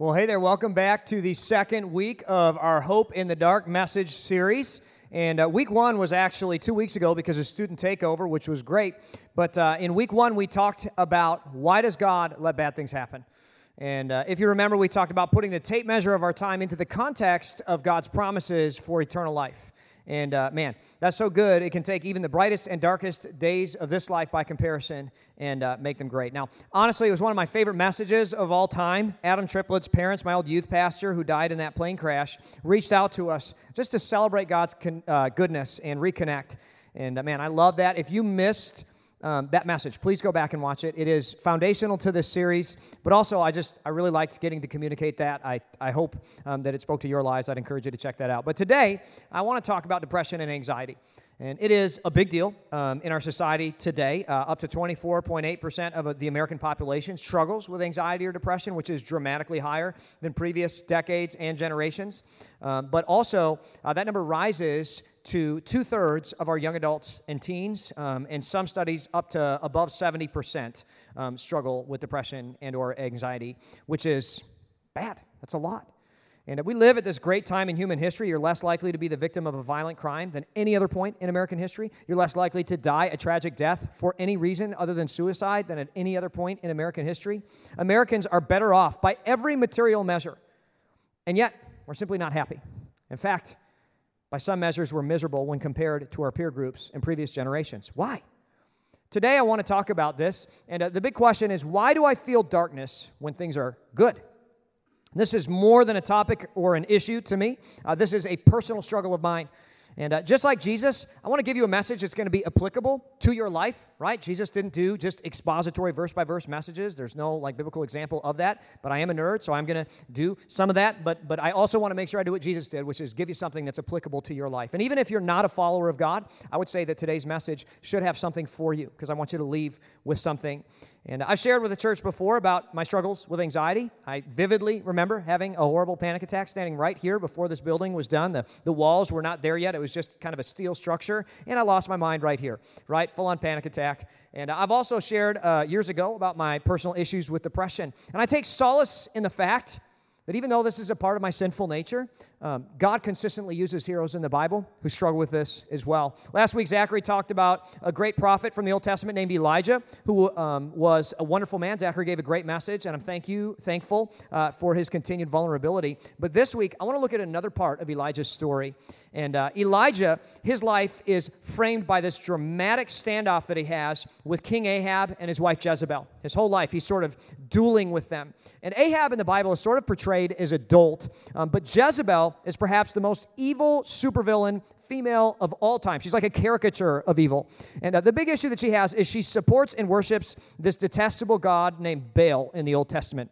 Well, hey there, welcome back to the second week of our Hope in the Dark message series. And uh, week one was actually two weeks ago because of student takeover, which was great. But uh, in week one, we talked about why does God let bad things happen? And uh, if you remember, we talked about putting the tape measure of our time into the context of God's promises for eternal life. And uh, man, that's so good. It can take even the brightest and darkest days of this life by comparison and uh, make them great. Now, honestly, it was one of my favorite messages of all time. Adam Triplett's parents, my old youth pastor who died in that plane crash, reached out to us just to celebrate God's con- uh, goodness and reconnect. And uh, man, I love that. If you missed um, that message. Please go back and watch it. It is foundational to this series, but also I just, I really liked getting to communicate that. I, I hope um, that it spoke to your lives. I'd encourage you to check that out. But today, I want to talk about depression and anxiety. And it is a big deal um, in our society today. Uh, up to 24.8% of the American population struggles with anxiety or depression, which is dramatically higher than previous decades and generations. Um, but also, uh, that number rises to two thirds of our young adults and teens, um, and some studies up to above 70% um, struggle with depression and or anxiety, which is bad. That's a lot. And we live at this great time in human history, you're less likely to be the victim of a violent crime than any other point in American history. You're less likely to die a tragic death for any reason other than suicide than at any other point in American history. Americans are better off by every material measure. And yet, we're simply not happy. In fact, by some measures, we're miserable when compared to our peer groups in previous generations. Why? Today, I want to talk about this. And uh, the big question is why do I feel darkness when things are good? This is more than a topic or an issue to me. Uh, this is a personal struggle of mine. And uh, just like Jesus, I want to give you a message that's going to be applicable to your life, right? Jesus didn't do just expository verse by verse messages. There's no like biblical example of that, but I am a nerd, so I'm going to do some of that, but but I also want to make sure I do what Jesus did, which is give you something that's applicable to your life. And even if you're not a follower of God, I would say that today's message should have something for you because I want you to leave with something and I've shared with the church before about my struggles with anxiety. I vividly remember having a horrible panic attack standing right here before this building was done. The, the walls were not there yet, it was just kind of a steel structure. And I lost my mind right here, right? Full on panic attack. And I've also shared uh, years ago about my personal issues with depression. And I take solace in the fact that even though this is a part of my sinful nature, um, God consistently uses heroes in the Bible who struggle with this as well. Last week, Zachary talked about a great prophet from the Old Testament named Elijah, who um, was a wonderful man. Zachary gave a great message, and I'm thank you, thankful uh, for his continued vulnerability. But this week, I want to look at another part of Elijah's story. And uh, Elijah, his life is framed by this dramatic standoff that he has with King Ahab and his wife Jezebel. His whole life, he's sort of dueling with them. And Ahab in the Bible is sort of portrayed as a dolt, um, but Jezebel is perhaps the most evil supervillain female of all time. She's like a caricature of evil. And uh, the big issue that she has is she supports and worships this detestable god named Baal in the Old Testament.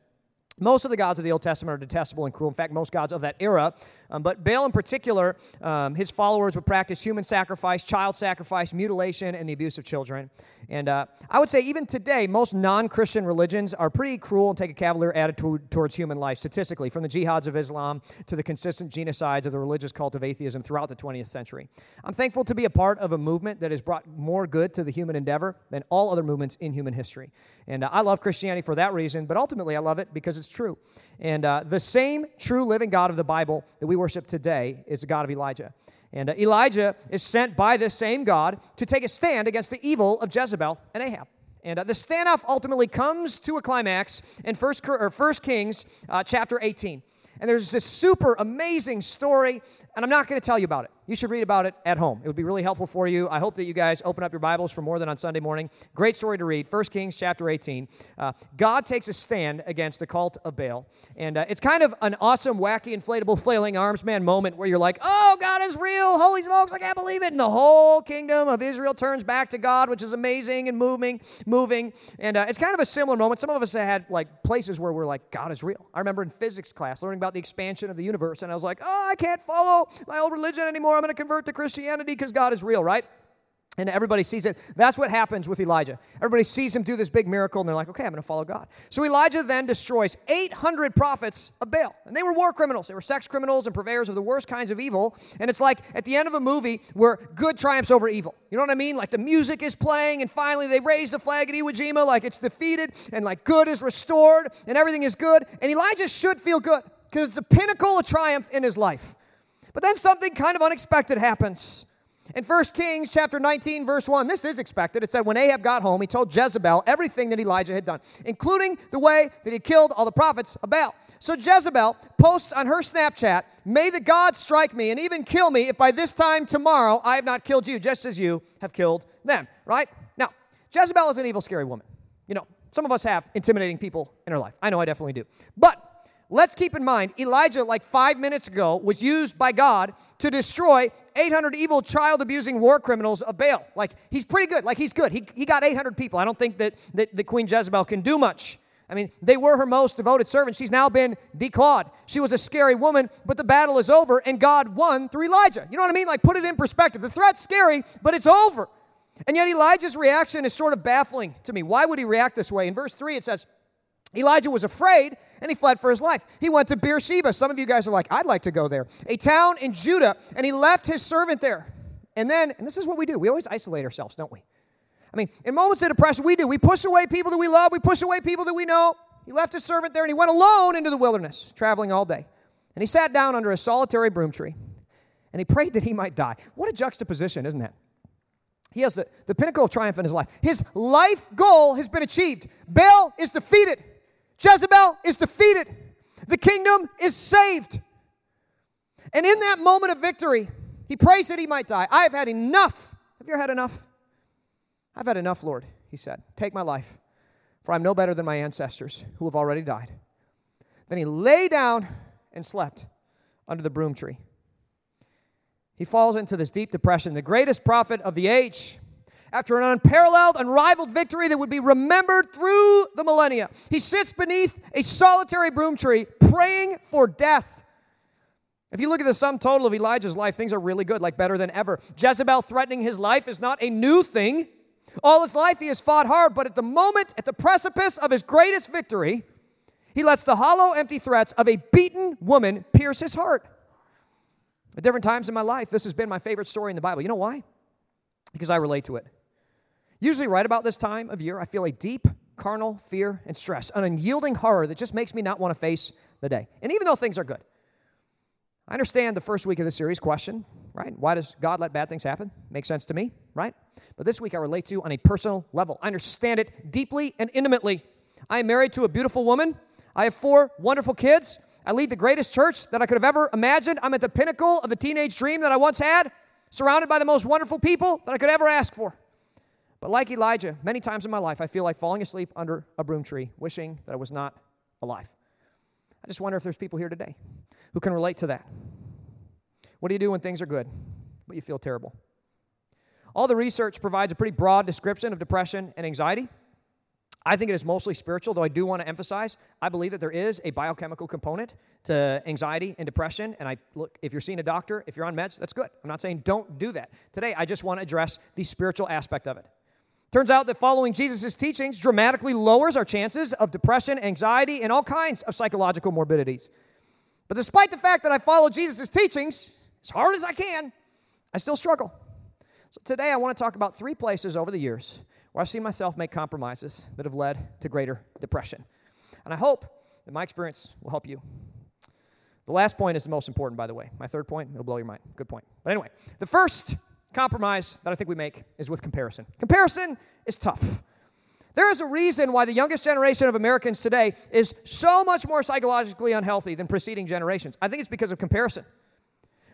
Most of the gods of the Old Testament are detestable and cruel. In fact, most gods of that era. Um, but Baal, in particular, um, his followers would practice human sacrifice, child sacrifice, mutilation, and the abuse of children. And uh, I would say, even today, most non Christian religions are pretty cruel and take a cavalier attitude towards human life, statistically, from the jihads of Islam to the consistent genocides of the religious cult of atheism throughout the 20th century. I'm thankful to be a part of a movement that has brought more good to the human endeavor than all other movements in human history. And uh, I love Christianity for that reason, but ultimately, I love it because it's true. And uh, the same true living God of the Bible that we worship today is the God of Elijah. And uh, Elijah is sent by this same God to take a stand against the evil of Jezebel and Ahab. And uh, the standoff ultimately comes to a climax in First, or First Kings uh, chapter 18. And there's this super amazing story, and I'm not going to tell you about it. You should read about it at home. It would be really helpful for you. I hope that you guys open up your Bibles for more than on Sunday morning. Great story to read. 1 Kings chapter 18. Uh, God takes a stand against the cult of Baal. And uh, it's kind of an awesome, wacky, inflatable, flailing arms man moment where you're like, oh, God is real. Holy smokes, I can't believe it. And the whole kingdom of Israel turns back to God, which is amazing and moving, moving. And uh, it's kind of a similar moment. Some of us had like places where we're like, God is real. I remember in physics class learning about the expansion of the universe, and I was like, oh, I can't follow my old religion anymore. I'm going to convert to Christianity because God is real, right? and everybody sees it. That's what happens with Elijah. Everybody sees him do this big miracle, and they're like, okay, I'm going to follow God. So Elijah then destroys 800 prophets of Baal. And they were war criminals. They were sex criminals and purveyors of the worst kinds of evil. And it's like at the end of a movie where good triumphs over evil. You know what I mean? Like the music is playing, and finally they raise the flag at Iwo Jima, like it's defeated, and like good is restored, and everything is good. And Elijah should feel good because it's a pinnacle of triumph in his life. But then something kind of unexpected happens. In 1 Kings chapter 19, verse 1, this is expected. It said, When Ahab got home, he told Jezebel everything that Elijah had done, including the way that he killed all the prophets of Baal. So Jezebel posts on her Snapchat, May the gods strike me and even kill me if by this time tomorrow I have not killed you, just as you have killed them. Right? Now, Jezebel is an evil, scary woman. You know, some of us have intimidating people in our life. I know I definitely do. But Let's keep in mind, Elijah, like five minutes ago, was used by God to destroy 800 evil child abusing war criminals of Baal. Like, he's pretty good. Like, he's good. He, he got 800 people. I don't think that, that, that Queen Jezebel can do much. I mean, they were her most devoted servant. She's now been declawed. She was a scary woman, but the battle is over, and God won through Elijah. You know what I mean? Like, put it in perspective. The threat's scary, but it's over. And yet, Elijah's reaction is sort of baffling to me. Why would he react this way? In verse 3, it says, Elijah was afraid and he fled for his life. He went to Beersheba. Some of you guys are like, I'd like to go there. A town in Judah, and he left his servant there. And then, and this is what we do we always isolate ourselves, don't we? I mean, in moments of depression, we do. We push away people that we love, we push away people that we know. He left his servant there and he went alone into the wilderness, traveling all day. And he sat down under a solitary broom tree and he prayed that he might die. What a juxtaposition, isn't that? He has the, the pinnacle of triumph in his life. His life goal has been achieved. Baal is defeated. Jezebel is defeated. The kingdom is saved. And in that moment of victory, he prays that he might die. I have had enough. Have you ever had enough? I've had enough, Lord, he said. Take my life, for I'm no better than my ancestors who have already died. Then he lay down and slept under the broom tree. He falls into this deep depression, the greatest prophet of the age after an unparalleled, unrivaled victory that would be remembered through the millennia. He sits beneath a solitary broom tree praying for death. If you look at the sum total of Elijah's life, things are really good, like better than ever. Jezebel threatening his life is not a new thing. All his life he has fought hard, but at the moment, at the precipice of his greatest victory, he lets the hollow, empty threats of a beaten woman pierce his heart. At different times in my life, this has been my favorite story in the Bible. You know why? Because I relate to it. Usually, right about this time of year, I feel a deep carnal fear and stress, an unyielding horror that just makes me not want to face the day. And even though things are good, I understand the first week of the series question, right? Why does God let bad things happen? Makes sense to me, right? But this week I relate to on a personal level. I understand it deeply and intimately. I am married to a beautiful woman. I have four wonderful kids. I lead the greatest church that I could have ever imagined. I'm at the pinnacle of the teenage dream that I once had, surrounded by the most wonderful people that I could ever ask for. But like Elijah, many times in my life, I feel like falling asleep under a broom tree, wishing that I was not alive. I just wonder if there's people here today who can relate to that. What do you do when things are good, but you feel terrible? All the research provides a pretty broad description of depression and anxiety. I think it is mostly spiritual, though I do want to emphasize I believe that there is a biochemical component to anxiety and depression. And I look, if you're seeing a doctor, if you're on meds, that's good. I'm not saying don't do that. Today, I just want to address the spiritual aspect of it. Turns out that following Jesus' teachings dramatically lowers our chances of depression, anxiety, and all kinds of psychological morbidities. But despite the fact that I follow Jesus' teachings as hard as I can, I still struggle. So today I want to talk about three places over the years where I've seen myself make compromises that have led to greater depression. And I hope that my experience will help you. The last point is the most important, by the way. My third point, it'll blow your mind. Good point. But anyway, the first compromise that I think we make is with comparison. Comparison is tough. There is a reason why the youngest generation of Americans today is so much more psychologically unhealthy than preceding generations. I think it's because of comparison.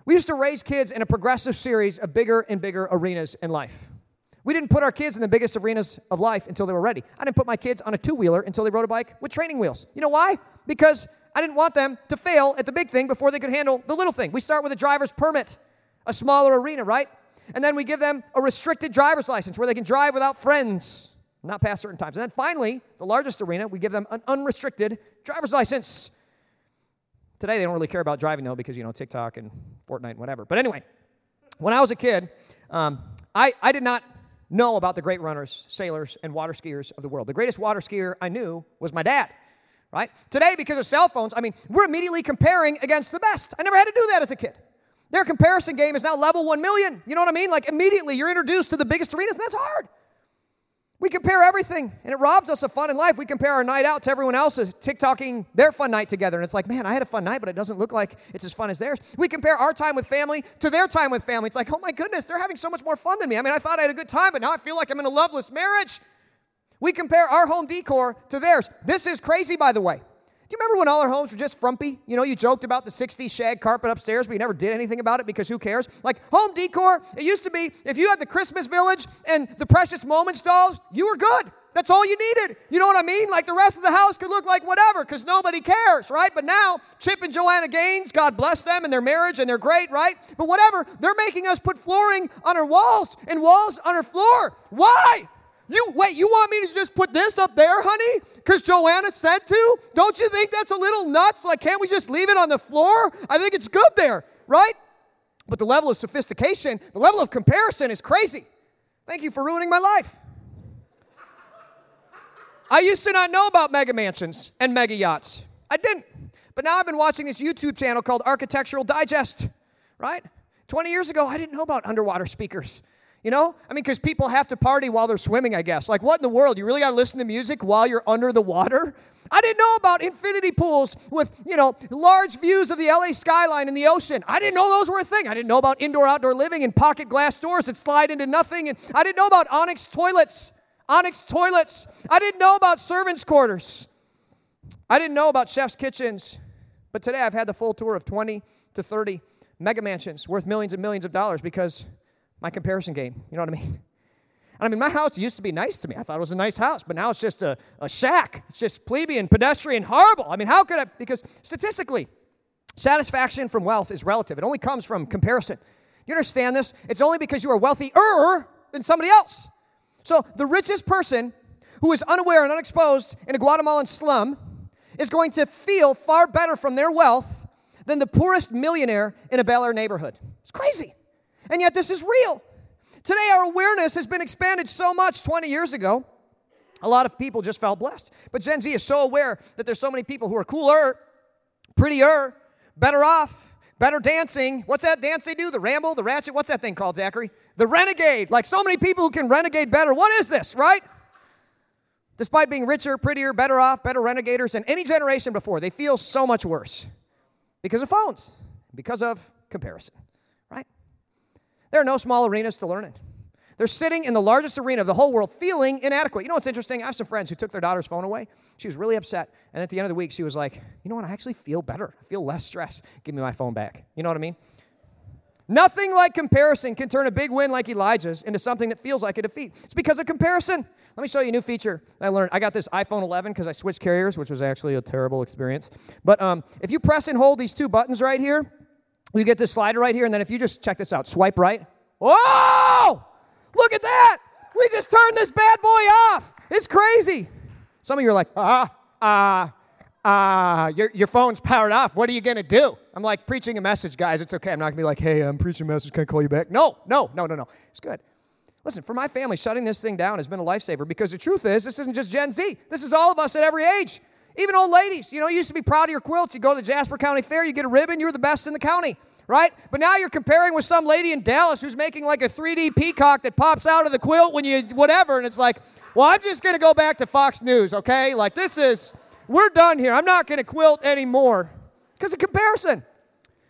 We used to raise kids in a progressive series of bigger and bigger arenas in life. We didn't put our kids in the biggest arenas of life until they were ready. I didn't put my kids on a two wheeler until they rode a bike with training wheels. You know why? Because I didn't want them to fail at the big thing before they could handle the little thing. We start with a driver's permit, a smaller arena, right? And then we give them a restricted driver's license where they can drive without friends, not past certain times. And then finally, the largest arena, we give them an unrestricted driver's license. Today, they don't really care about driving, though, because, you know, TikTok and Fortnite and whatever. But anyway, when I was a kid, um, I, I did not know about the great runners, sailors, and water skiers of the world. The greatest water skier I knew was my dad, right? Today, because of cell phones, I mean, we're immediately comparing against the best. I never had to do that as a kid. Their comparison game is now level 1 million. You know what I mean? Like immediately you're introduced to the biggest arenas, and that's hard. We compare everything, and it robs us of fun in life. We compare our night out to everyone else's, TikToking their fun night together. And it's like, man, I had a fun night, but it doesn't look like it's as fun as theirs. We compare our time with family to their time with family. It's like, oh my goodness, they're having so much more fun than me. I mean, I thought I had a good time, but now I feel like I'm in a loveless marriage. We compare our home decor to theirs. This is crazy, by the way. Do you remember when all our homes were just frumpy? You know, you joked about the 60s shag carpet upstairs, but you never did anything about it because who cares? Like home decor, it used to be if you had the Christmas village and the precious moments dolls, you were good. That's all you needed. You know what I mean? Like the rest of the house could look like whatever because nobody cares, right? But now, Chip and Joanna Gaines, God bless them and their marriage, and they're great, right? But whatever, they're making us put flooring on our walls and walls on our floor. Why? You wait, you want me to just put this up there, honey? Because Joanna said to? Don't you think that's a little nuts? Like, can't we just leave it on the floor? I think it's good there, right? But the level of sophistication, the level of comparison is crazy. Thank you for ruining my life. I used to not know about mega mansions and mega yachts. I didn't. But now I've been watching this YouTube channel called Architectural Digest, right? 20 years ago, I didn't know about underwater speakers. You know? I mean, because people have to party while they're swimming, I guess. Like, what in the world? You really got to listen to music while you're under the water? I didn't know about infinity pools with, you know, large views of the LA skyline and the ocean. I didn't know those were a thing. I didn't know about indoor outdoor living and pocket glass doors that slide into nothing. And I didn't know about onyx toilets. Onyx toilets. I didn't know about servants' quarters. I didn't know about chef's kitchens. But today I've had the full tour of 20 to 30 mega mansions worth millions and millions of dollars because my comparison game. You know what I mean? I mean, my house used to be nice to me. I thought it was a nice house, but now it's just a, a shack. It's just plebeian, pedestrian, horrible. I mean, how could I? Because statistically, satisfaction from wealth is relative. It only comes from comparison. You understand this? It's only because you are wealthier than somebody else. So the richest person who is unaware and unexposed in a Guatemalan slum is going to feel far better from their wealth than the poorest millionaire in a Bel Air neighborhood. It's crazy. And yet, this is real. Today, our awareness has been expanded so much 20 years ago. A lot of people just felt blessed. But Gen Z is so aware that there's so many people who are cooler, prettier, better off, better dancing. What's that dance they do? The ramble, the ratchet? What's that thing called, Zachary? The renegade. Like so many people who can renegade better. What is this, right? Despite being richer, prettier, better off, better renegaders than any generation before, they feel so much worse because of phones, because of comparison. There are no small arenas to learn it. They're sitting in the largest arena of the whole world feeling inadequate. You know what's interesting? I have some friends who took their daughter's phone away. She was really upset. And at the end of the week, she was like, You know what? I actually feel better. I feel less stress. Give me my phone back. You know what I mean? Nothing like comparison can turn a big win like Elijah's into something that feels like a defeat. It's because of comparison. Let me show you a new feature I learned. I got this iPhone 11 because I switched carriers, which was actually a terrible experience. But um, if you press and hold these two buttons right here, you get this slider right here, and then if you just check this out, swipe right. Oh, look at that. We just turned this bad boy off. It's crazy. Some of you are like, ah, ah, ah, your, your phone's powered off. What are you going to do? I'm like, preaching a message, guys. It's okay. I'm not going to be like, hey, I'm preaching a message. Can I call you back? No, no, no, no, no. It's good. Listen, for my family, shutting this thing down has been a lifesaver because the truth is, this isn't just Gen Z. This is all of us at every age. Even old ladies, you know, you used to be proud of your quilts. You go to the Jasper County Fair, you get a ribbon, you're the best in the county, right? But now you're comparing with some lady in Dallas who's making like a 3D peacock that pops out of the quilt when you whatever, and it's like, well, I'm just gonna go back to Fox News, okay? Like this is, we're done here. I'm not gonna quilt anymore because of comparison.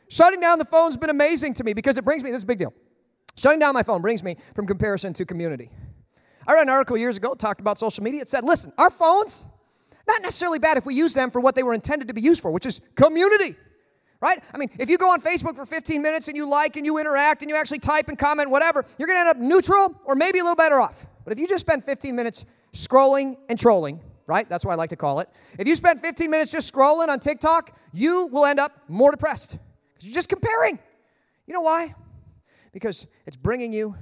Shutting down the phone's been amazing to me because it brings me, this is a big deal. Shutting down my phone brings me from comparison to community. I read an article years ago, talked about social media. It said, listen, our phones, not necessarily bad if we use them for what they were intended to be used for, which is community. Right? I mean, if you go on Facebook for 15 minutes and you like and you interact and you actually type and comment, whatever, you're going to end up neutral or maybe a little better off. But if you just spend 15 minutes scrolling and trolling, right? That's what I like to call it. If you spend 15 minutes just scrolling on TikTok, you will end up more depressed because you're just comparing. You know why? Because it's bringing you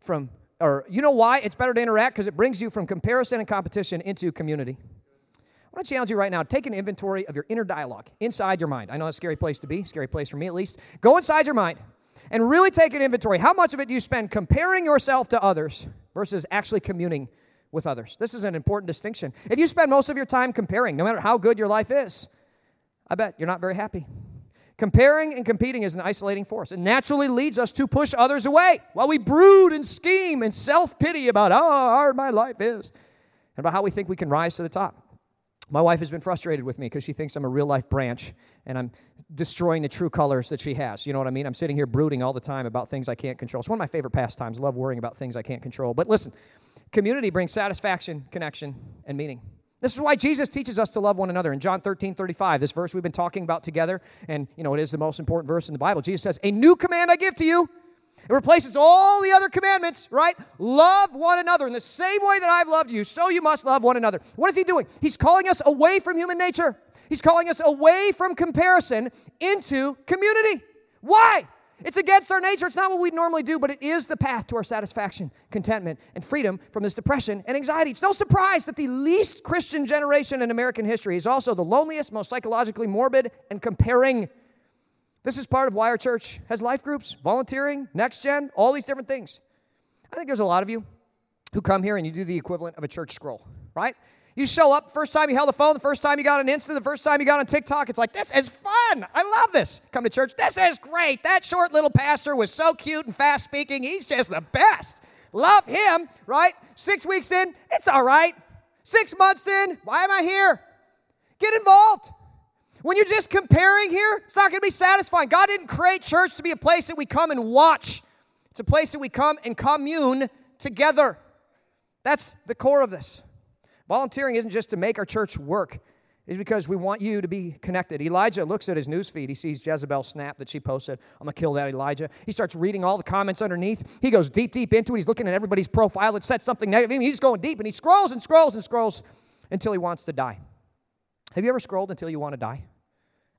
from, or you know why it's better to interact? Because it brings you from comparison and competition into community. I want to challenge you right now take an inventory of your inner dialogue inside your mind. I know it's a scary place to be, scary place for me at least. Go inside your mind and really take an inventory. How much of it do you spend comparing yourself to others versus actually communing with others. This is an important distinction. If you spend most of your time comparing, no matter how good your life is, I bet you're not very happy. Comparing and competing is an isolating force. It naturally leads us to push others away while we brood and scheme and self pity about how hard my life is and about how we think we can rise to the top. My wife has been frustrated with me because she thinks I'm a real life branch and I'm destroying the true colors that she has. You know what I mean? I'm sitting here brooding all the time about things I can't control. It's one of my favorite pastimes. I love worrying about things I can't control. But listen, community brings satisfaction, connection, and meaning. This is why Jesus teaches us to love one another. In John 13, 35, this verse we've been talking about together, and you know, it is the most important verse in the Bible. Jesus says, A new command I give to you. It replaces all the other commandments, right? Love one another in the same way that I've loved you, so you must love one another. What is he doing? He's calling us away from human nature. He's calling us away from comparison into community. Why? It's against our nature. It's not what we normally do, but it is the path to our satisfaction, contentment, and freedom from this depression and anxiety. It's no surprise that the least Christian generation in American history is also the loneliest, most psychologically morbid, and comparing. This is part of why our church has life groups, volunteering, next gen, all these different things. I think there's a lot of you who come here and you do the equivalent of a church scroll, right? You show up, first time you held the phone, the first time you got an Insta, the first time you got on TikTok, it's like, this is fun. I love this. Come to church, this is great. That short little pastor was so cute and fast speaking. He's just the best. Love him, right? Six weeks in, it's all right. Six months in, why am I here? Get involved. When you're just comparing here, it's not going to be satisfying. God didn't create church to be a place that we come and watch, it's a place that we come and commune together. That's the core of this. Volunteering isn't just to make our church work, it's because we want you to be connected. Elijah looks at his newsfeed. He sees Jezebel snap that she posted. I'm going to kill that Elijah. He starts reading all the comments underneath. He goes deep, deep into it. He's looking at everybody's profile It said something negative. He's going deep and he scrolls and scrolls and scrolls until he wants to die. Have you ever scrolled until you want to die?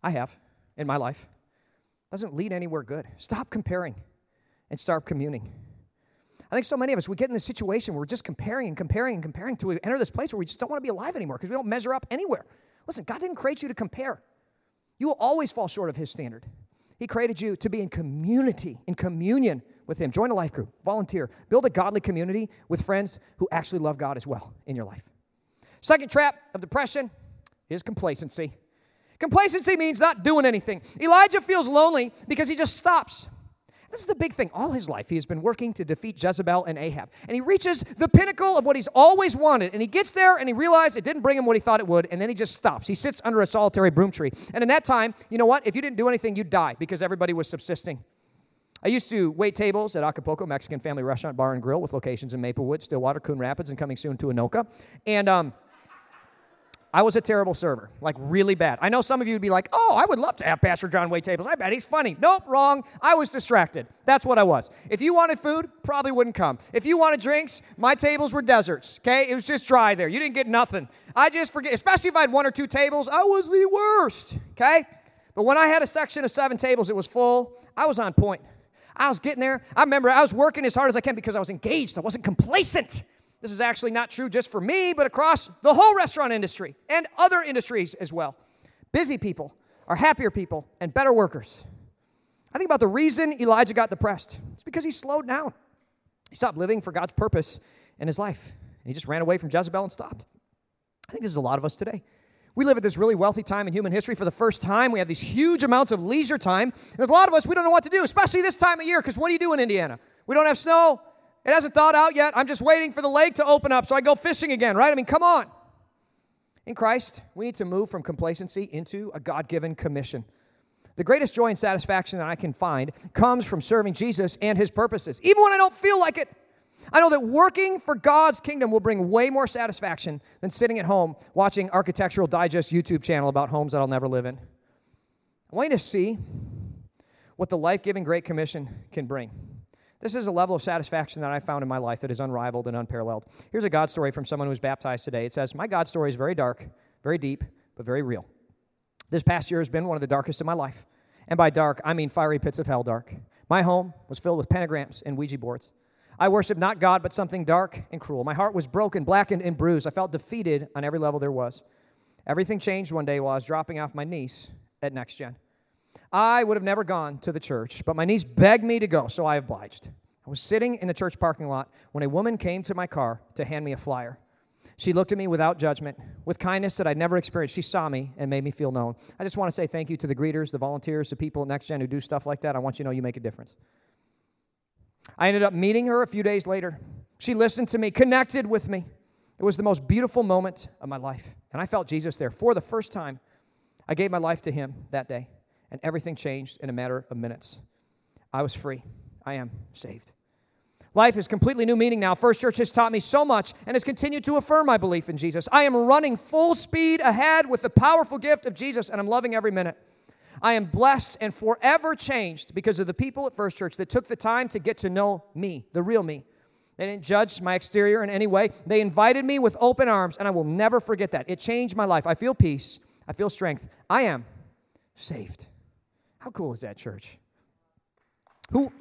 I have in my life. Doesn't lead anywhere good. Stop comparing and start communing. I think so many of us, we get in this situation where we're just comparing and comparing and comparing to we enter this place where we just don't want to be alive anymore because we don't measure up anywhere. Listen, God didn't create you to compare. You will always fall short of His standard. He created you to be in community, in communion with Him. Join a life group, volunteer, build a godly community with friends who actually love God as well in your life. Second trap of depression is complacency. Complacency means not doing anything. Elijah feels lonely because he just stops. This is the big thing. All his life, he has been working to defeat Jezebel and Ahab. And he reaches the pinnacle of what he's always wanted. And he gets there and he realizes it didn't bring him what he thought it would. And then he just stops. He sits under a solitary broom tree. And in that time, you know what? If you didn't do anything, you'd die because everybody was subsisting. I used to wait tables at Acapulco Mexican Family Restaurant Bar and Grill with locations in Maplewood, Stillwater, Coon Rapids, and coming soon to Anoka. And um, I was a terrible server, like really bad. I know some of you would be like, oh, I would love to have Pastor John wait tables. I bet he's funny. Nope, wrong. I was distracted. That's what I was. If you wanted food, probably wouldn't come. If you wanted drinks, my tables were deserts, okay? It was just dry there. You didn't get nothing. I just forget, especially if I had one or two tables, I was the worst, okay? But when I had a section of seven tables, it was full, I was on point. I was getting there. I remember I was working as hard as I can because I was engaged. I wasn't complacent. This is actually not true just for me, but across the whole restaurant industry and other industries as well. Busy people are happier people and better workers. I think about the reason Elijah got depressed. It's because he slowed down. He stopped living for God's purpose in his life. And he just ran away from Jezebel and stopped. I think this is a lot of us today. We live at this really wealthy time in human history for the first time. We have these huge amounts of leisure time. And there's a lot of us, we don't know what to do, especially this time of year, because what do you do in Indiana? We don't have snow, it hasn't thawed out yet. I'm just waiting for the lake to open up so I go fishing again, right? I mean, come on. In Christ, we need to move from complacency into a God given commission. The greatest joy and satisfaction that I can find comes from serving Jesus and his purposes, even when I don't feel like it. I know that working for God's kingdom will bring way more satisfaction than sitting at home watching Architectural Digest YouTube channel about homes that I'll never live in. I want you to see what the life giving Great Commission can bring. This is a level of satisfaction that I found in my life that is unrivaled and unparalleled. Here's a God story from someone who was baptized today. It says, My God story is very dark, very deep, but very real. This past year has been one of the darkest in my life. And by dark, I mean fiery pits of hell dark. My home was filled with pentagrams and Ouija boards. I worshiped not God, but something dark and cruel. My heart was broken, blackened, and bruised. I felt defeated on every level there was. Everything changed one day while I was dropping off my niece at Next Gen. I would have never gone to the church, but my niece begged me to go, so I obliged. I was sitting in the church parking lot when a woman came to my car to hand me a flyer. She looked at me without judgment, with kindness that I'd never experienced. She saw me and made me feel known. I just want to say thank you to the greeters, the volunteers, the people at Next Gen who do stuff like that. I want you to know you make a difference. I ended up meeting her a few days later. She listened to me, connected with me. It was the most beautiful moment of my life. And I felt Jesus there for the first time. I gave my life to him that day, and everything changed in a matter of minutes. I was free. I am saved. Life is completely new meaning now. First Church has taught me so much and has continued to affirm my belief in Jesus. I am running full speed ahead with the powerful gift of Jesus, and I'm loving every minute. I am blessed and forever changed because of the people at First Church that took the time to get to know me, the real me. They didn't judge my exterior in any way. They invited me with open arms, and I will never forget that. It changed my life. I feel peace, I feel strength. I am saved. How cool is that, church? Who.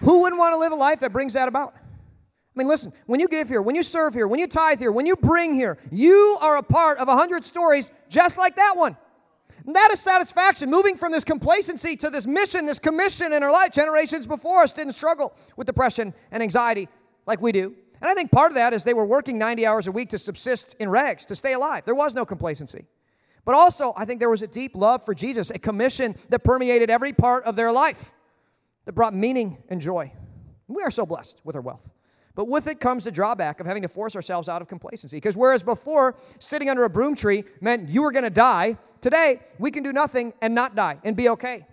Who wouldn't want to live a life that brings that about? I mean, listen, when you give here, when you serve here, when you tithe here, when you bring here, you are a part of a hundred stories just like that one. And that is satisfaction, moving from this complacency to this mission, this commission in our life. Generations before us didn't struggle with depression and anxiety like we do. And I think part of that is they were working 90 hours a week to subsist in rags, to stay alive. There was no complacency. But also, I think there was a deep love for Jesus, a commission that permeated every part of their life that brought meaning and joy. We are so blessed with our wealth. But with it comes the drawback of having to force ourselves out of complacency. Because whereas before, sitting under a broom tree meant you were going to die, today we can do nothing and not die and be okay.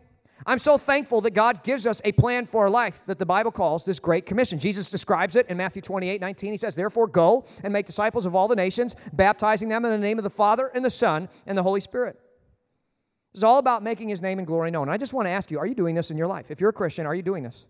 I'm so thankful that God gives us a plan for our life that the Bible calls this Great Commission. Jesus describes it in Matthew 28 19. He says, Therefore, go and make disciples of all the nations, baptizing them in the name of the Father and the Son and the Holy Spirit. It's all about making his name and glory known. I just want to ask you, are you doing this in your life? If you're a Christian, are you doing this?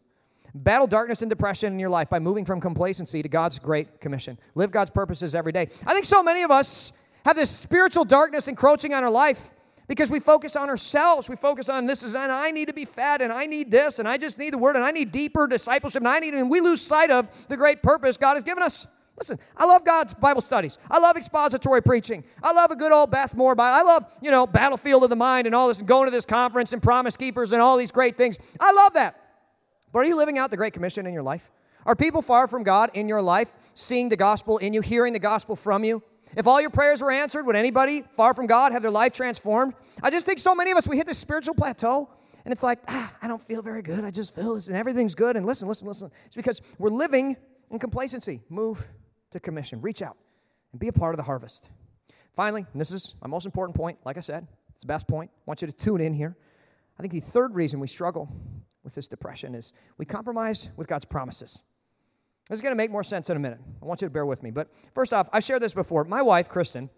Battle darkness and depression in your life by moving from complacency to God's great commission. Live God's purposes every day. I think so many of us have this spiritual darkness encroaching on our life because we focus on ourselves. We focus on this is, and I need to be fed, and I need this, and I just need the word, and I need deeper discipleship, and I need, and we lose sight of the great purpose God has given us. Listen, I love God's Bible studies. I love expository preaching. I love a good old Beth Moore Bible. I love, you know, Battlefield of the Mind and all this, and going to this conference and Promise Keepers and all these great things. I love that. But are you living out the Great Commission in your life? Are people far from God in your life seeing the gospel in you, hearing the gospel from you? If all your prayers were answered, would anybody far from God have their life transformed? I just think so many of us, we hit this spiritual plateau and it's like, ah, I don't feel very good. I just feel this and everything's good. And listen, listen, listen. It's because we're living in complacency. Move to commission. Reach out and be a part of the harvest. Finally, this is my most important point, like I said, it's the best point. I want you to tune in here. I think the third reason we struggle with this depression is we compromise with God's promises. This is going to make more sense in a minute. I want you to bear with me. But first off, I shared this before. My wife, Kristen,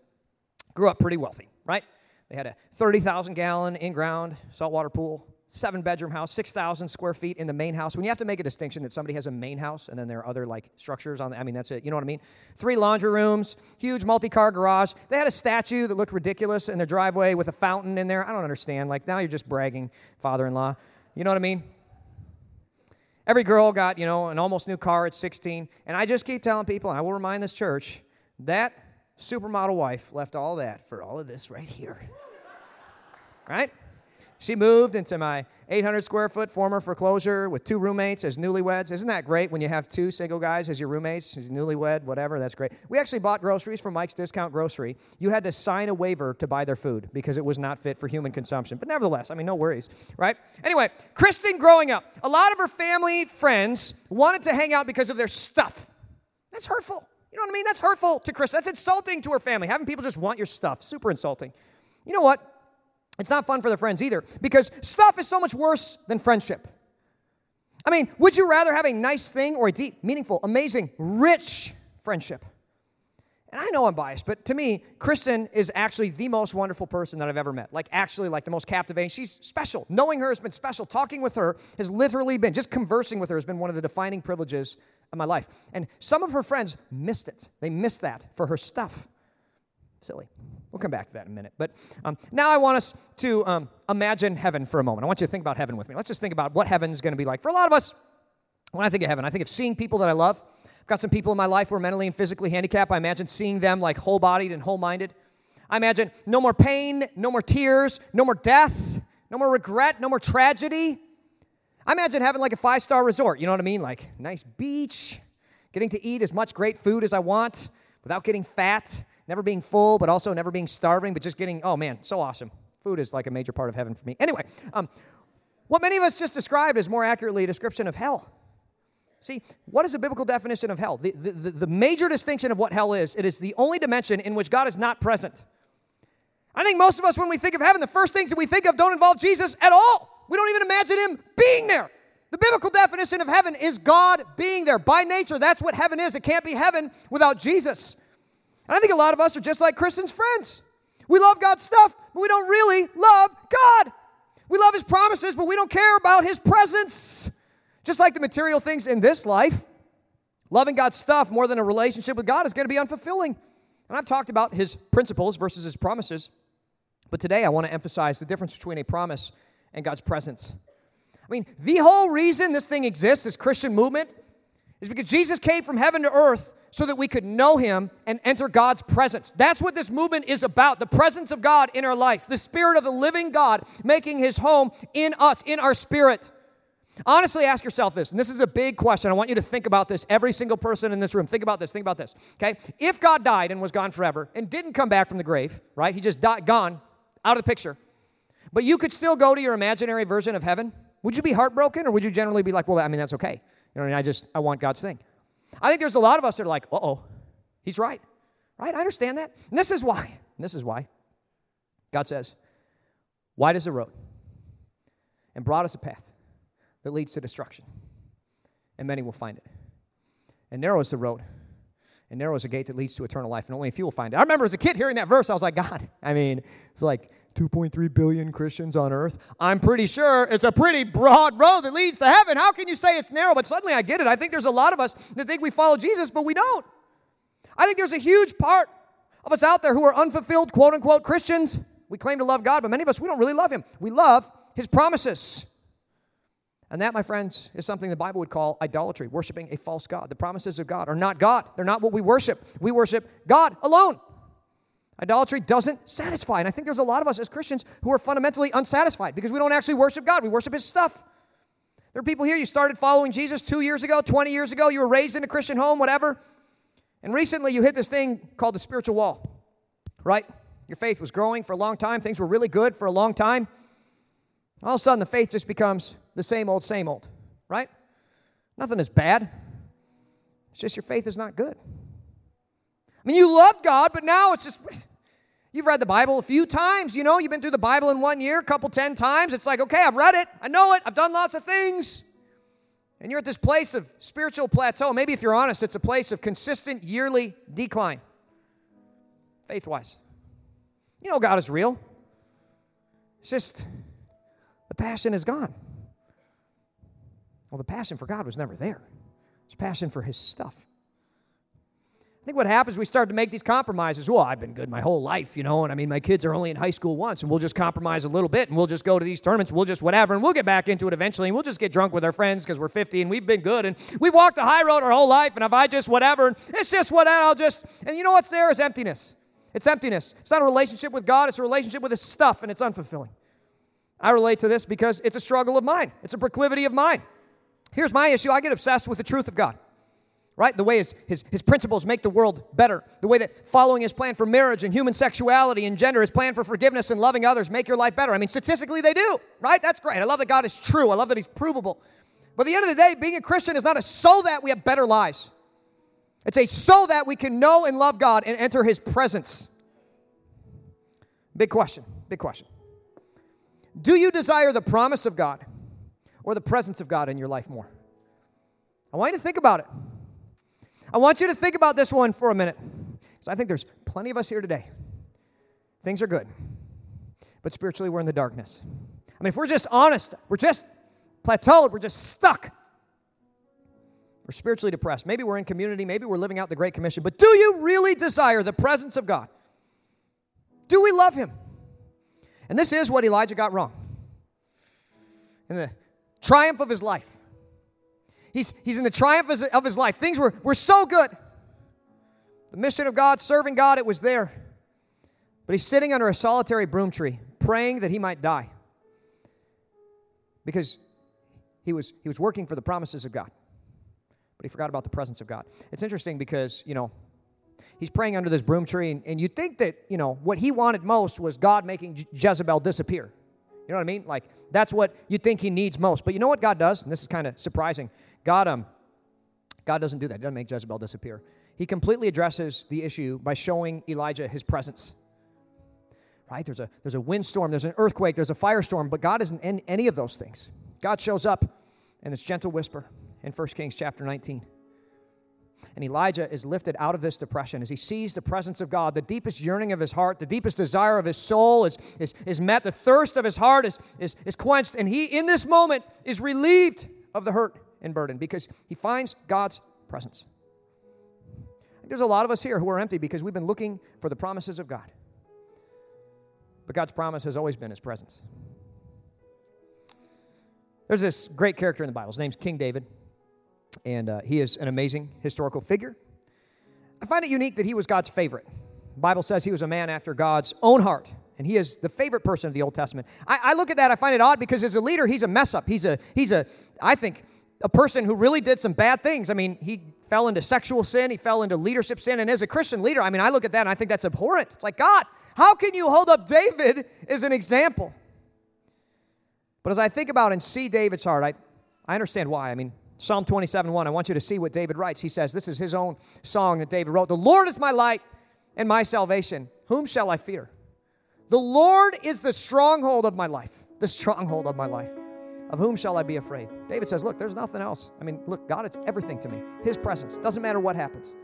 grew up pretty wealthy, right? They had a 30,000 gallon in ground saltwater pool seven bedroom house, 6,000 square feet in the main house. When you have to make a distinction that somebody has a main house and then there are other like structures on the, I mean, that's it. You know what I mean? Three laundry rooms, huge multi car garage. They had a statue that looked ridiculous in their driveway with a fountain in there. I don't understand. Like now you're just bragging, father in law. You know what I mean? Every girl got, you know, an almost new car at 16. And I just keep telling people, and I will remind this church, that supermodel wife left all that for all of this right here. right? She moved into my 800 square foot former foreclosure with two roommates as newlyweds. Isn't that great when you have two single guys as your roommates, as newlywed, whatever? That's great. We actually bought groceries from Mike's Discount Grocery. You had to sign a waiver to buy their food because it was not fit for human consumption. But nevertheless, I mean, no worries, right? Anyway, Kristen growing up, a lot of her family friends wanted to hang out because of their stuff. That's hurtful. You know what I mean? That's hurtful to Chris. That's insulting to her family. Having people just want your stuff, super insulting. You know what? It's not fun for the friends either because stuff is so much worse than friendship. I mean, would you rather have a nice thing or a deep, meaningful, amazing, rich friendship? And I know I'm biased, but to me, Kristen is actually the most wonderful person that I've ever met. Like, actually, like the most captivating. She's special. Knowing her has been special. Talking with her has literally been, just conversing with her has been one of the defining privileges of my life. And some of her friends missed it. They missed that for her stuff. Silly. We'll come back to that in a minute. But um, now I want us to um, imagine heaven for a moment. I want you to think about heaven with me. Let's just think about what heaven's going to be like. For a lot of us, when I think of heaven, I think of seeing people that I love. I've got some people in my life who are mentally and physically handicapped. I imagine seeing them like whole bodied and whole minded. I imagine no more pain, no more tears, no more death, no more regret, no more tragedy. I imagine having like a five star resort, you know what I mean? Like nice beach, getting to eat as much great food as I want without getting fat, never being full, but also never being starving, but just getting, oh man, so awesome. Food is like a major part of heaven for me. Anyway, um, what many of us just described is more accurately a description of hell. See, what is a biblical definition of hell? The, the, the, major distinction of what hell is, it is the only dimension in which God is not present. I think most of us, when we think of heaven, the first things that we think of don't involve Jesus at all. We don't even imagine him being there. The biblical definition of heaven is God being there. By nature, that's what heaven is. It can't be heaven without Jesus. And I think a lot of us are just like Kristen's friends. We love God's stuff, but we don't really love God. We love His promises, but we don't care about His presence. Just like the material things in this life, loving God's stuff more than a relationship with God is going to be unfulfilling. And I've talked about His principles versus His promises. But today I want to emphasize the difference between a promise and God's presence. I mean, the whole reason this thing exists, this Christian movement, is because Jesus came from heaven to earth so that we could know him and enter God's presence. That's what this movement is about the presence of God in our life, the spirit of the living God making his home in us, in our spirit. Honestly, ask yourself this, and this is a big question. I want you to think about this, every single person in this room. Think about this, think about this, okay? If God died and was gone forever and didn't come back from the grave, right? He just died, gone, out of the picture, but you could still go to your imaginary version of heaven, would you be heartbroken or would you generally be like, well, I mean, that's okay? You know, I mean, I just, I want God's thing. I think there's a lot of us that are like, uh oh, he's right. Right? I understand that. And this is why. And this is why. God says, wide is the road and broad is the path that leads to destruction, and many will find it. And narrow is the road and narrow is a gate that leads to eternal life, and only a few will find it. I remember as a kid hearing that verse, I was like, God, I mean, it's like 2.3 billion Christians on earth. I'm pretty sure it's a pretty broad road that leads to heaven. How can you say it's narrow? But suddenly I get it. I think there's a lot of us that think we follow Jesus, but we don't. I think there's a huge part of us out there who are unfulfilled, quote unquote, Christians. We claim to love God, but many of us, we don't really love Him. We love His promises. And that, my friends, is something the Bible would call idolatry, worshiping a false God. The promises of God are not God, they're not what we worship. We worship God alone. Idolatry doesn't satisfy. And I think there's a lot of us as Christians who are fundamentally unsatisfied because we don't actually worship God, we worship His stuff. There are people here, you started following Jesus two years ago, 20 years ago, you were raised in a Christian home, whatever. And recently you hit this thing called the spiritual wall, right? Your faith was growing for a long time, things were really good for a long time. All of a sudden, the faith just becomes the same old, same old, right? Nothing is bad. It's just your faith is not good. I mean, you love God, but now it's just, you've read the Bible a few times, you know, you've been through the Bible in one year, a couple, ten times. It's like, okay, I've read it, I know it, I've done lots of things. And you're at this place of spiritual plateau. Maybe if you're honest, it's a place of consistent yearly decline, faith wise. You know, God is real. It's just, the passion is gone. Well, the passion for God was never there. It's passion for his stuff. I think what happens, we start to make these compromises. Well, I've been good my whole life, you know, and I mean, my kids are only in high school once, and we'll just compromise a little bit, and we'll just go to these tournaments, we'll just whatever, and we'll get back into it eventually, and we'll just get drunk with our friends because we're 50 and we've been good, and we've walked the high road our whole life, and if I just whatever, and it's just whatever, I'll just, and you know what's there is emptiness. It's emptiness. It's not a relationship with God, it's a relationship with His stuff, and it's unfulfilling. I relate to this because it's a struggle of mine, it's a proclivity of mine. Here's my issue I get obsessed with the truth of God, right? The way his, his, his principles make the world better, the way that following his plan for marriage and human sexuality and gender, his plan for forgiveness and loving others make your life better. I mean, statistically, they do, right? That's great. I love that God is true, I love that he's provable. But at the end of the day, being a Christian is not a so that we have better lives. It's a so that we can know and love God and enter his presence. Big question, big question. Do you desire the promise of God or the presence of God in your life more? I want you to think about it. I want you to think about this one for a minute. Because I think there's plenty of us here today. Things are good, but spiritually we're in the darkness. I mean, if we're just honest, we're just plateaued, we're just stuck. We're spiritually depressed. Maybe we're in community, maybe we're living out the Great Commission, but do you really desire the presence of God? Do we love Him? And this is what Elijah got wrong. In the triumph of his life, he's, he's in the triumph of his life. Things were, were so good. The mission of God, serving God, it was there. But he's sitting under a solitary broom tree, praying that he might die. Because he was, he was working for the promises of God, but he forgot about the presence of God. It's interesting because, you know, he's praying under this broom tree, and, and you'd think that, you know, what he wanted most was God making Jezebel disappear. You know what I mean? Like, that's what you think he needs most. But you know what God does? And this is kind of surprising. God, um, God doesn't do that. He doesn't make Jezebel disappear. He completely addresses the issue by showing Elijah his presence. Right? There's a, there's a windstorm, there's an earthquake, there's a firestorm, but God isn't in any of those things. God shows up in this gentle whisper in 1 Kings chapter 19. And Elijah is lifted out of this depression as he sees the presence of God. The deepest yearning of his heart, the deepest desire of his soul is, is, is met. The thirst of his heart is, is, is quenched. And he, in this moment, is relieved of the hurt and burden because he finds God's presence. There's a lot of us here who are empty because we've been looking for the promises of God. But God's promise has always been his presence. There's this great character in the Bible. His name's King David, and uh, he is an amazing historical figure. I find it unique that he was God's favorite. The Bible says he was a man after God's own heart, and he is the favorite person of the Old Testament. I, I look at that, I find it odd because as a leader, he's a mess up. He's a, he's a, I think, a person who really did some bad things. I mean, he fell into sexual sin, he fell into leadership sin, and as a Christian leader, I mean, I look at that and I think that's abhorrent. It's like, God, how can you hold up David as an example? But as I think about and see David's heart, I, I understand why. I mean, Psalm 27 1, I want you to see what David writes. He says, This is his own song that David wrote The Lord is my light and my salvation. Whom shall I fear? The Lord is the stronghold of my life, the stronghold of my life. Of whom shall I be afraid? David says, Look, there's nothing else. I mean, look, God, it's everything to me. His presence. Doesn't matter what happens.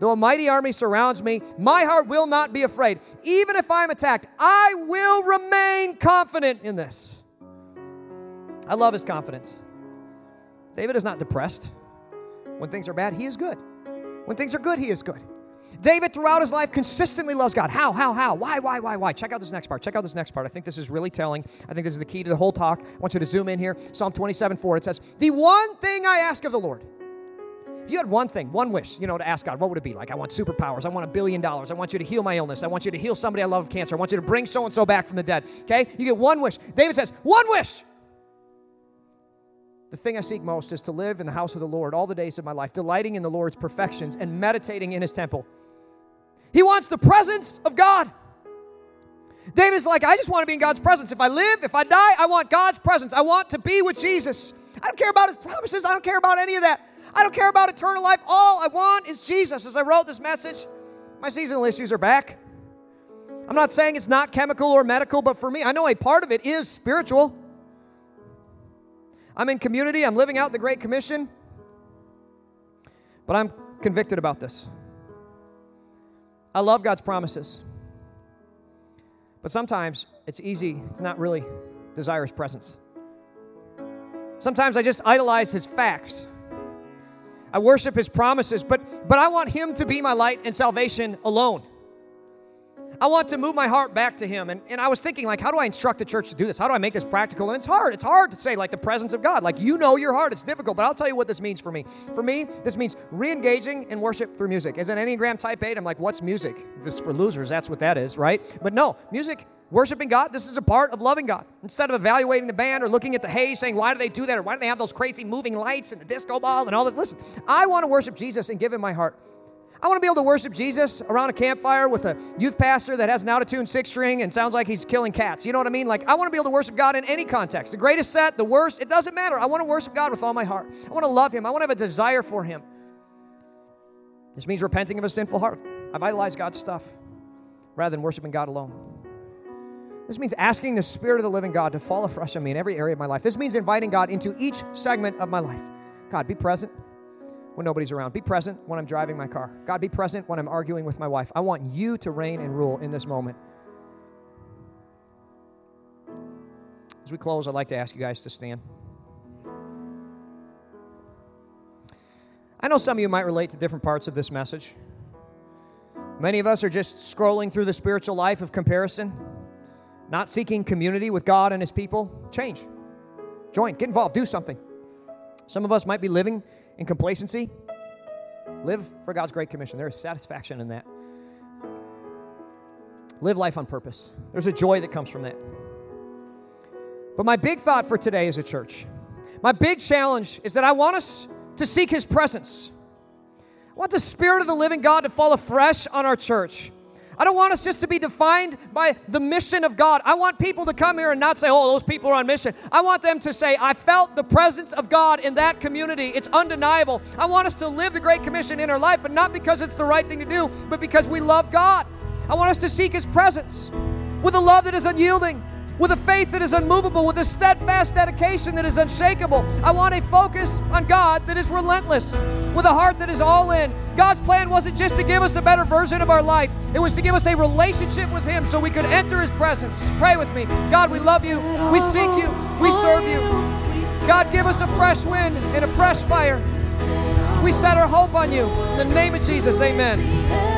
Though a mighty army surrounds me, my heart will not be afraid. Even if I'm attacked, I will remain confident in this. I love his confidence. David is not depressed. When things are bad, he is good. When things are good, he is good. David, throughout his life, consistently loves God. How, how, how? Why, why, why, why? Check out this next part. Check out this next part. I think this is really telling. I think this is the key to the whole talk. I want you to zoom in here. Psalm 27 4. It says, The one thing I ask of the Lord. If you had one thing, one wish, you know, to ask God, what would it be? Like, I want superpowers. I want a billion dollars. I want you to heal my illness. I want you to heal somebody I love of cancer. I want you to bring so and so back from the dead. Okay? You get one wish. David says, One wish. The thing I seek most is to live in the house of the Lord all the days of my life, delighting in the Lord's perfections and meditating in his temple. He wants the presence of God. David's like, I just want to be in God's presence. If I live, if I die, I want God's presence. I want to be with Jesus. I don't care about his promises. I don't care about any of that. I don't care about eternal life. All I want is Jesus. As I wrote this message, my seasonal issues are back. I'm not saying it's not chemical or medical, but for me, I know a part of it is spiritual. I'm in community, I'm living out the Great Commission, but I'm convicted about this. I love God's promises, but sometimes it's easy to not really desire His presence. Sometimes I just idolize His facts. I worship His promises, but, but I want Him to be my light and salvation alone. I want to move my heart back to Him. And, and I was thinking, like, how do I instruct the church to do this? How do I make this practical? And it's hard. It's hard to say, like, the presence of God. Like, you know your heart. It's difficult, but I'll tell you what this means for me. For me, this means re engaging in worship through music. As an Enneagram type 8, I'm like, what's music? This for losers. That's what that is, right? But no, music worshiping God, this is a part of loving God. Instead of evaluating the band or looking at the hay saying, why do they do that? Or why do they have those crazy moving lights and the disco ball and all that? Listen, I want to worship Jesus and give him my heart. I want to be able to worship Jesus around a campfire with a youth pastor that has an out of tune six string and sounds like he's killing cats. You know what I mean? Like, I want to be able to worship God in any context. The greatest set, the worst, it doesn't matter. I want to worship God with all my heart. I want to love Him. I want to have a desire for Him. This means repenting of a sinful heart. I've idolized God's stuff rather than worshiping God alone. This means asking the Spirit of the living God to fall afresh on me in every area of my life. This means inviting God into each segment of my life. God, be present when nobody's around. Be present when I'm driving my car. God, be present when I'm arguing with my wife. I want you to reign and rule in this moment. As we close, I'd like to ask you guys to stand. I know some of you might relate to different parts of this message. Many of us are just scrolling through the spiritual life of comparison, not seeking community with God and His people. Change. Join. Get involved. Do something. Some of us might be living in complacency. Live for God's great commission. There is satisfaction in that. Live life on purpose. There's a joy that comes from that. But my big thought for today as a church, My big challenge is that I want us to seek His presence. I want the Spirit of the living God to fall afresh on our church. I don't want us just to be defined by the mission of God. I want people to come here and not say, oh, those people are on mission. I want them to say, I felt the presence of God in that community. It's undeniable. I want us to live the Great Commission in our life, but not because it's the right thing to do, but because we love God. I want us to seek His presence with a love that is unyielding, with a faith that is unmovable, with a steadfast dedication that is unshakable. I want a focus on God that is relentless, with a heart that is all in. God's plan wasn't just to give us a better version of our life, it was to give us a relationship with Him so we could enter His presence. Pray with me. God, we love you, we seek you, we serve you. God, give us a fresh wind and a fresh fire. We set our hope on you. In the name of Jesus, amen.